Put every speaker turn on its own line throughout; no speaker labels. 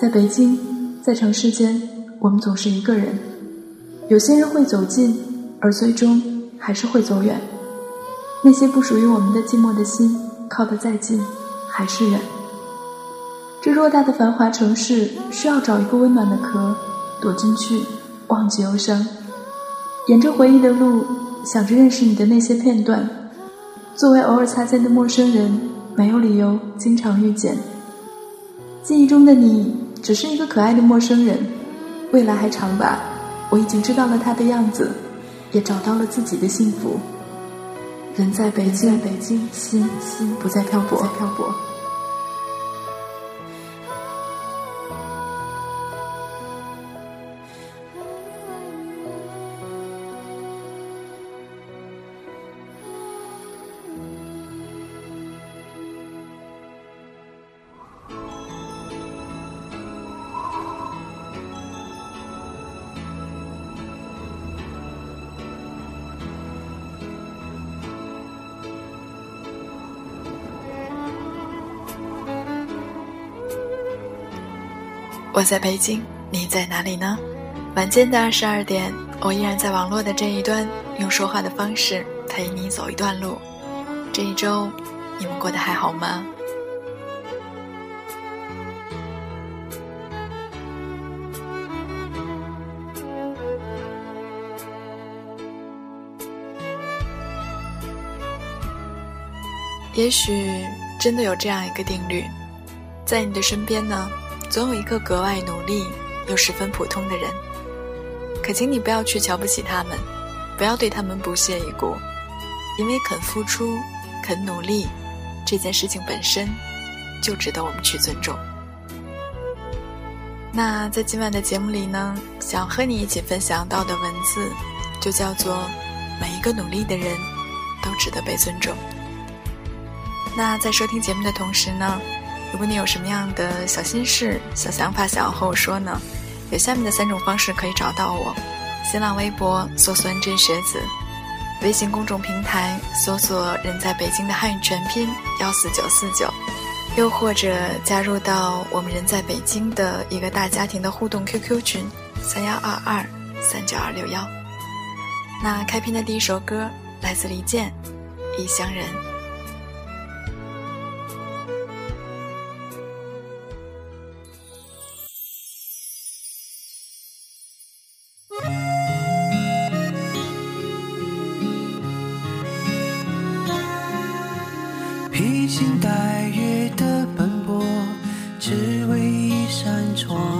在北京，在城市间，我们总是一个人。有些人会走近，而最终还是会走远。那些不属于我们的寂寞的心，靠得再近，还是远。这偌大的繁华城市，需要找一个温暖的壳，躲进去，忘记忧伤。沿着回忆的路，想着认识你的那些片段。作为偶尔擦肩的陌生人，没有理由经常遇见。记忆中的你，只是一个可爱的陌生人。未来还长吧，我已经知道了他的样子，也找到了自己的幸福。人在北京，北京，心心不再漂泊，
我在北京，你在哪里呢？晚间的二十二点，我依然在网络的这一端，用说话的方式陪你走一段路。这一周，你们过得还好吗？也许真的有这样一个定律，在你的身边呢。总有一个格外努力又十分普通的人，可请你不要去瞧不起他们，不要对他们不屑一顾，因为肯付出、肯努力这件事情本身就值得我们去尊重。那在今晚的节目里呢，想和你一起分享到的文字就叫做“每一个努力的人都值得被尊重”。那在收听节目的同时呢？如果你有什么样的小心事、小想法想要和我说呢？有下面的三种方式可以找到我：新浪微博搜索 “NJ 学子”，微信公众平台搜索“人在北京”的汉语全拼幺四九四九，又或者加入到我们人在北京的一个大家庭的互动 QQ 群三幺二二三九二六幺。那开篇的第一首歌来自李健，《异乡人》。星戴月的奔波，只为一扇窗。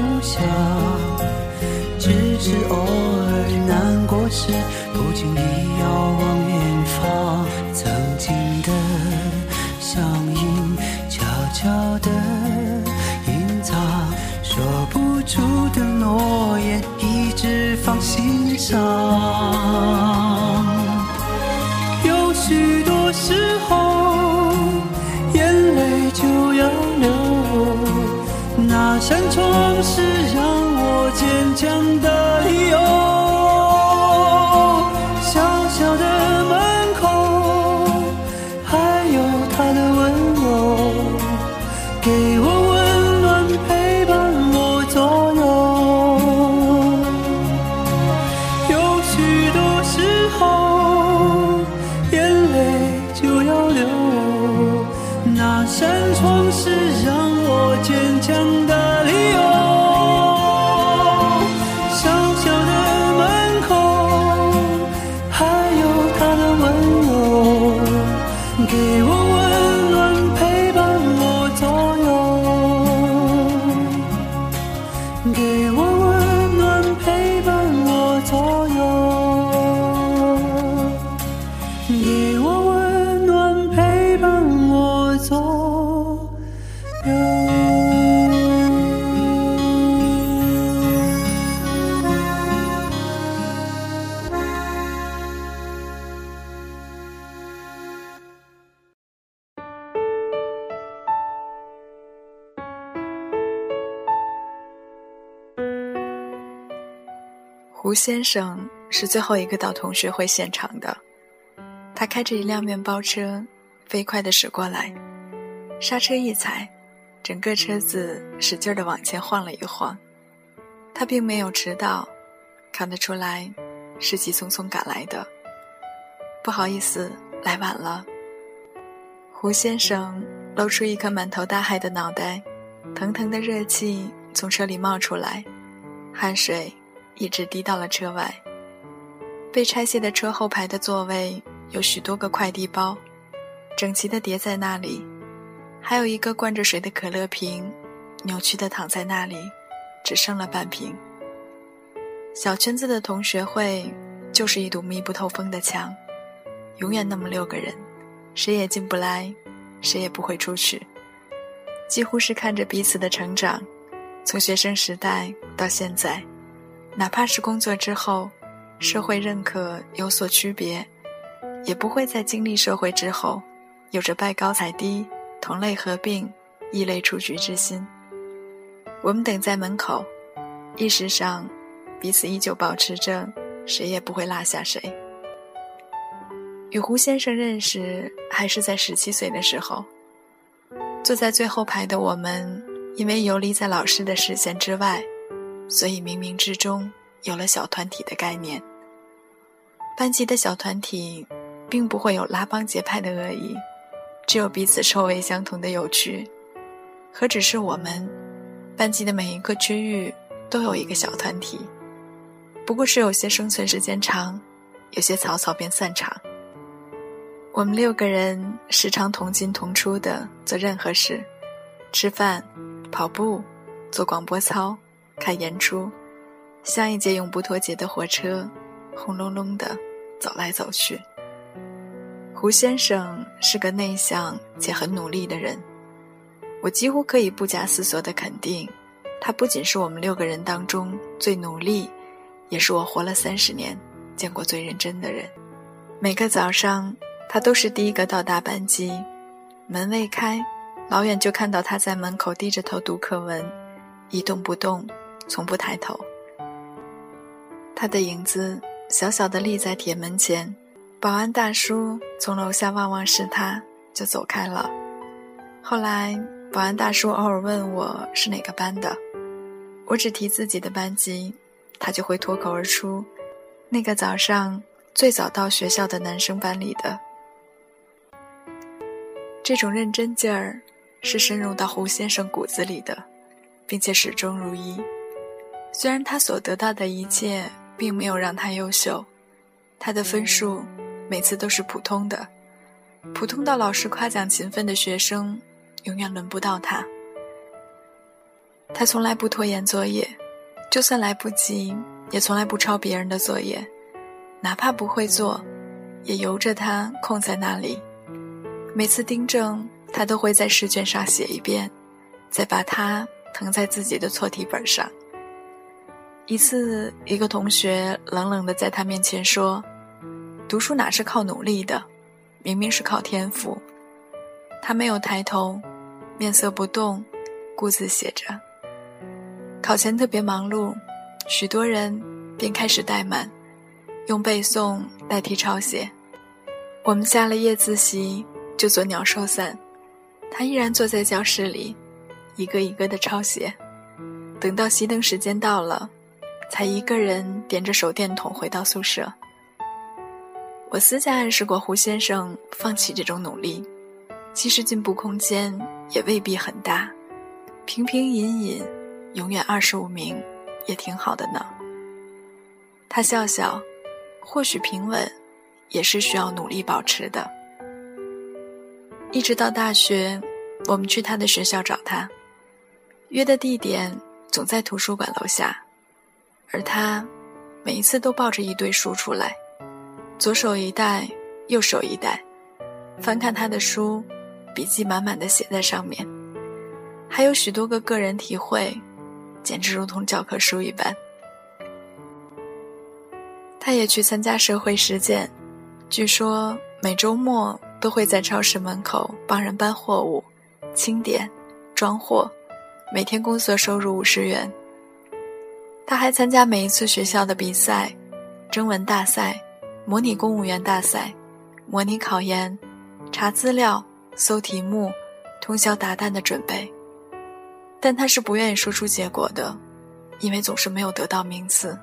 不想只
是偶尔难过时不经意遥望远方曾经的乡
音悄悄的隐藏说不出的诺言一直放心上。扇窗是让我坚强的理由。小小的门口，还有他的。
胡先生是最后一个到同学会现场的，他开着一辆面包车，飞快地驶过来，刹车一踩，整个车子使劲地往前晃了一晃。他并没有迟到，看得出来是急匆匆赶来的。不好意思，来晚了。胡先生露出一颗满头大汗的脑袋，腾腾的热气从车里冒出来，汗水。一直滴到了车外。被拆卸的车后排的座位有许多个快递包，整齐的叠在那里，还有一个灌着水的可乐瓶，扭曲的躺在那里，只剩了半瓶。小圈子的同学会就是一堵密不透风的墙，永远那么六个人，谁也进不来，谁也不会出去，几乎是看着彼此的成长，从学生时代到现在。哪怕是工作之后，社会认可有所区别，也不会在经历社会之后，有着拜高踩低、同类合并、异类出局之心。我们等在门口，意识上，彼此依旧保持着，谁也不会落下谁。与胡先生认识还是在十七岁的时候，坐在最后排的我们，因为游离在老师的视线之外。所以冥冥之中有了小团体的概念。班级的小团体，并不会有拉帮结派的恶意，只有彼此臭味相同的有趣。何止是我们，班级的每一个区域都有一个小团体，不过是有些生存时间长，有些草草便散场。我们六个人时常同进同出的做任何事，吃饭、跑步、做广播操。看演出，像一节永不脱节的火车，轰隆隆的走来走去。胡先生是个内向且很努力的人，我几乎可以不假思索地肯定，他不仅是我们六个人当中最努力，也是我活了三十年见过最认真的人。每个早上，他都是第一个到达班级，门未开，老远就看到他在门口低着头读课文，一动不动。从不抬头，他的影子小小的立在铁门前。保安大叔从楼下望望是他，就走开了。后来，保安大叔偶尔问我是哪个班的，我只提自己的班级，他就会脱口而出：“那个早上最早到学校的男生班里的。”这种认真劲儿是深入到胡先生骨子里的，并且始终如一。虽然他所得到的一切并没有让他优秀，他的分数每次都是普通的，普通到老师夸奖勤奋的学生永远轮不到他。他从来不拖延作业，就算来不及，也从来不抄别人的作业，哪怕不会做，也由着他空在那里。每次订正，他都会在试卷上写一遍，再把它誊在自己的错题本上。一次，一个同学冷冷的在他面前说：“读书哪是靠努力的，明明是靠天赋。”他没有抬头，面色不动，顾自写着。考前特别忙碌，许多人便开始怠慢，用背诵代替抄写。我们下了夜自习就做鸟兽散，他依然坐在教室里，一个一个的抄写。等到熄灯时间到了。才一个人点着手电筒回到宿舍。我私下暗示过胡先生放弃这种努力，其实进步空间也未必很大，平平隐隐，永远二十五名也挺好的呢。他笑笑，或许平稳，也是需要努力保持的。一直到大学，我们去他的学校找他，约的地点总在图书馆楼下。而他，每一次都抱着一堆书出来，左手一袋，右手一袋，翻看他的书，笔记满满的写在上面，还有许多个个人体会，简直如同教科书一般。他也去参加社会实践，据说每周末都会在超市门口帮人搬货物、清点、装货，每天工作收入五十元。他还参加每一次学校的比赛，征文大赛、模拟公务员大赛、模拟考研、查资料、搜题目，通宵达旦的准备。但他是不愿意说出结果的，因为总是没有得到名次。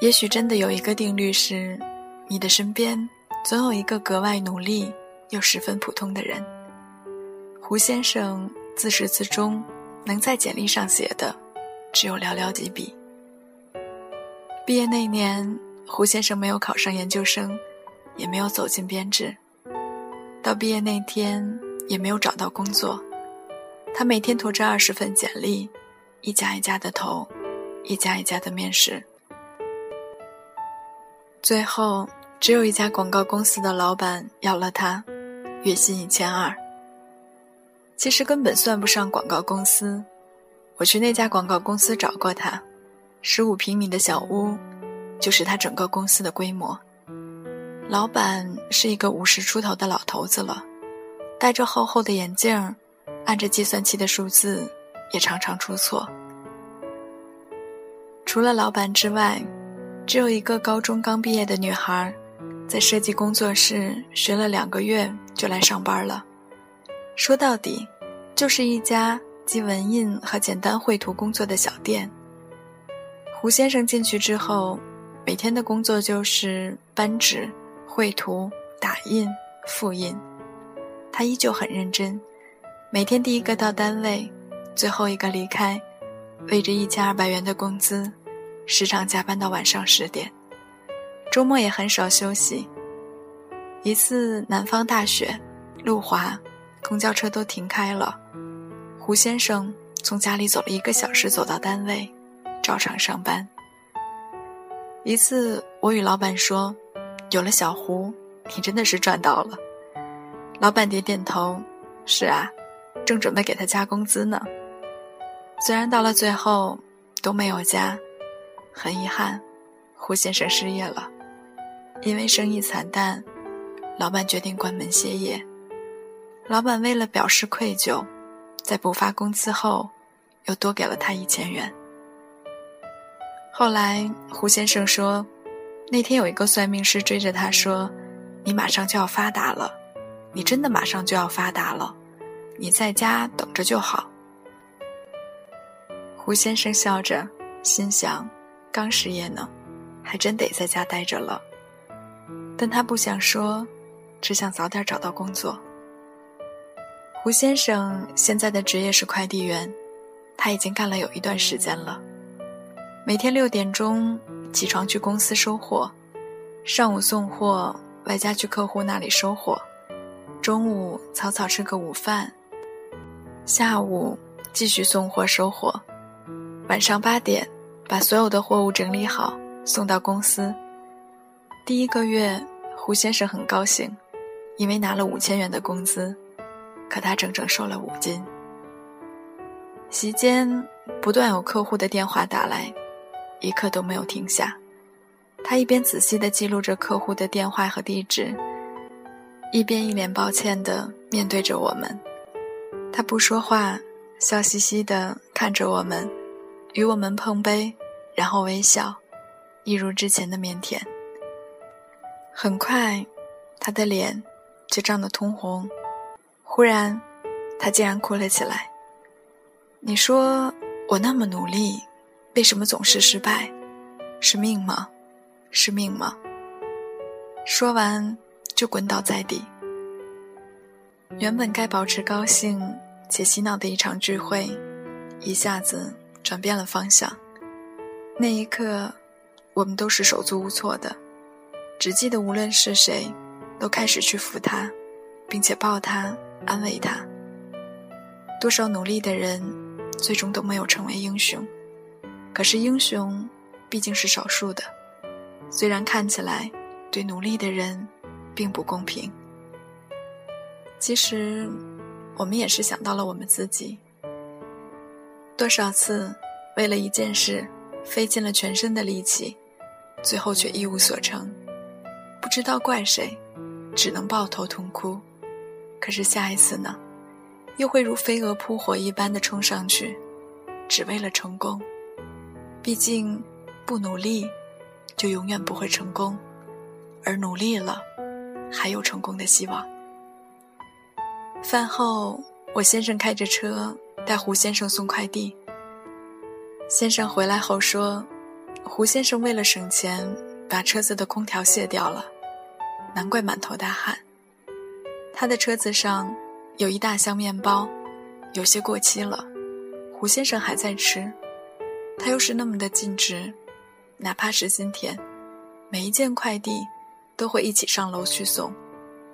也许真的有一个定律是，你的身边总有一个格外努力又十分普通的人。胡先生自始至终能在简历上写的。只有寥寥几笔。毕业那年，胡先生没有考上研究生，也没有走进编制。到毕业那天，也没有找到工作。他每天驮着二十份简历，一家一家的投，一家一家的面试。最后，只有一家广告公司的老板要了他，月薪一千二。其实根本算不上广告公司。我去那家广告公司找过他，十五平米的小屋，就是他整个公司的规模。老板是一个五十出头的老头子了，戴着厚厚的眼镜，按着计算器的数字也常常出错。除了老板之外，只有一个高中刚毕业的女孩，在设计工作室学了两个月就来上班了。说到底，就是一家。集文印和简单绘图工作的小店。胡先生进去之后，每天的工作就是搬纸、绘图、打印、复印。他依旧很认真，每天第一个到单位，最后一个离开，为着一千二百元的工资，时常加班到晚上十点。周末也很少休息。一次南方大雪，路滑，公交车都停开了。胡先生从家里走了一个小时，走到单位，照常上班。一次，我与老板说：“有了小胡，你真的是赚到了。”老板点点头：“是啊，正准备给他加工资呢。”虽然到了最后都没有加，很遗憾，胡先生失业了。因为生意惨淡，老板决定关门歇业。老板为了表示愧疚。在不发工资后，又多给了他一千元。后来胡先生说，那天有一个算命师追着他说：“你马上就要发达了，你真的马上就要发达了，你在家等着就好。”胡先生笑着，心想：“刚失业呢，还真得在家待着了。”但他不想说，只想早点找到工作。胡先生现在的职业是快递员，他已经干了有一段时间了。每天六点钟起床去公司收货，上午送货，外加去客户那里收货，中午草草吃个午饭，下午继续送货收货，晚上八点把所有的货物整理好送到公司。第一个月，胡先生很高兴，因为拿了五千元的工资。可他整整瘦了五斤。席间，不断有客户的电话打来，一刻都没有停下。他一边仔细地记录着客户的电话和地址，一边一脸抱歉地面对着我们。他不说话，笑嘻嘻地看着我们，与我们碰杯，然后微笑，一如之前的腼腆。很快，他的脸就涨得通红，忽然，他竟然哭了起来。你说我那么努力，为什么总是失败？是命吗？是命吗？说完就滚倒在地。原本该保持高兴且洗脑的一场聚会，一下子转变了方向。那一刻，我们都是手足无措的，只记得无论是谁，都开始去扶他，并且抱他，安慰他。多少努力的人，最终都没有成为英雄。可是英雄，毕竟是少数的。虽然看起来对努力的人并不公平，其实我们也是想到了我们自己。多少次为了一件事费尽了全身的力气，最后却一无所成，不知道怪谁，只能抱头痛哭。可是下一次呢，又会如飞蛾扑火一般的冲上去，只为了成功。毕竟不努力。就永远不会成功，而努力了，还有成功的希望。饭后，我先生开着车带胡先生送快递。先生回来后说，胡先生为了省钱，把车子的空调卸掉了，难怪满头大汗。他的车子上有一大箱面包，有些过期了，胡先生还在吃，他又是那么的尽职。哪怕是今天，每一件快递都会一起上楼去送，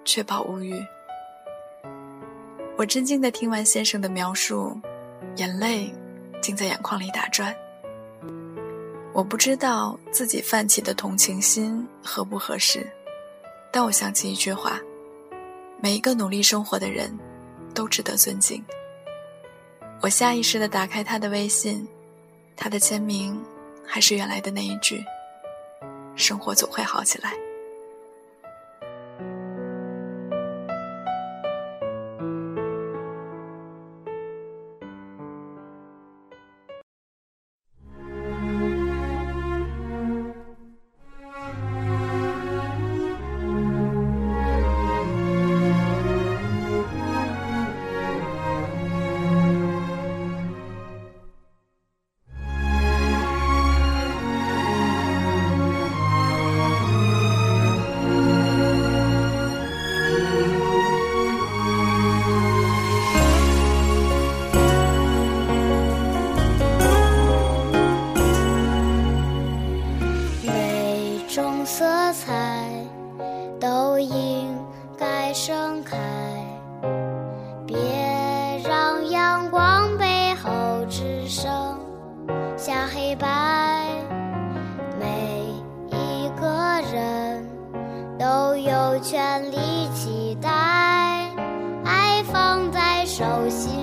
确保无虞。我震惊地听完先生的描述，眼泪竟在眼眶里打转。我不知道自己泛起的同情心合不合适，但我想起一句话：每一个努力生活的人，都值得尊敬。我下意识地打开他的微信，他的签名。还是原来的那一句：“生活总会好起来。”
全力期待爱放在
手心。